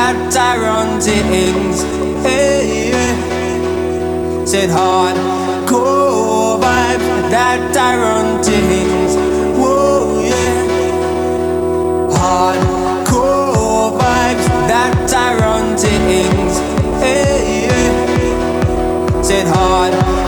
that I run things. Hey, yeah. Said hardcore vibes that I run things. Whoa, yeah. Hardcore vibes that I run things. Hey, yeah. Said hardcore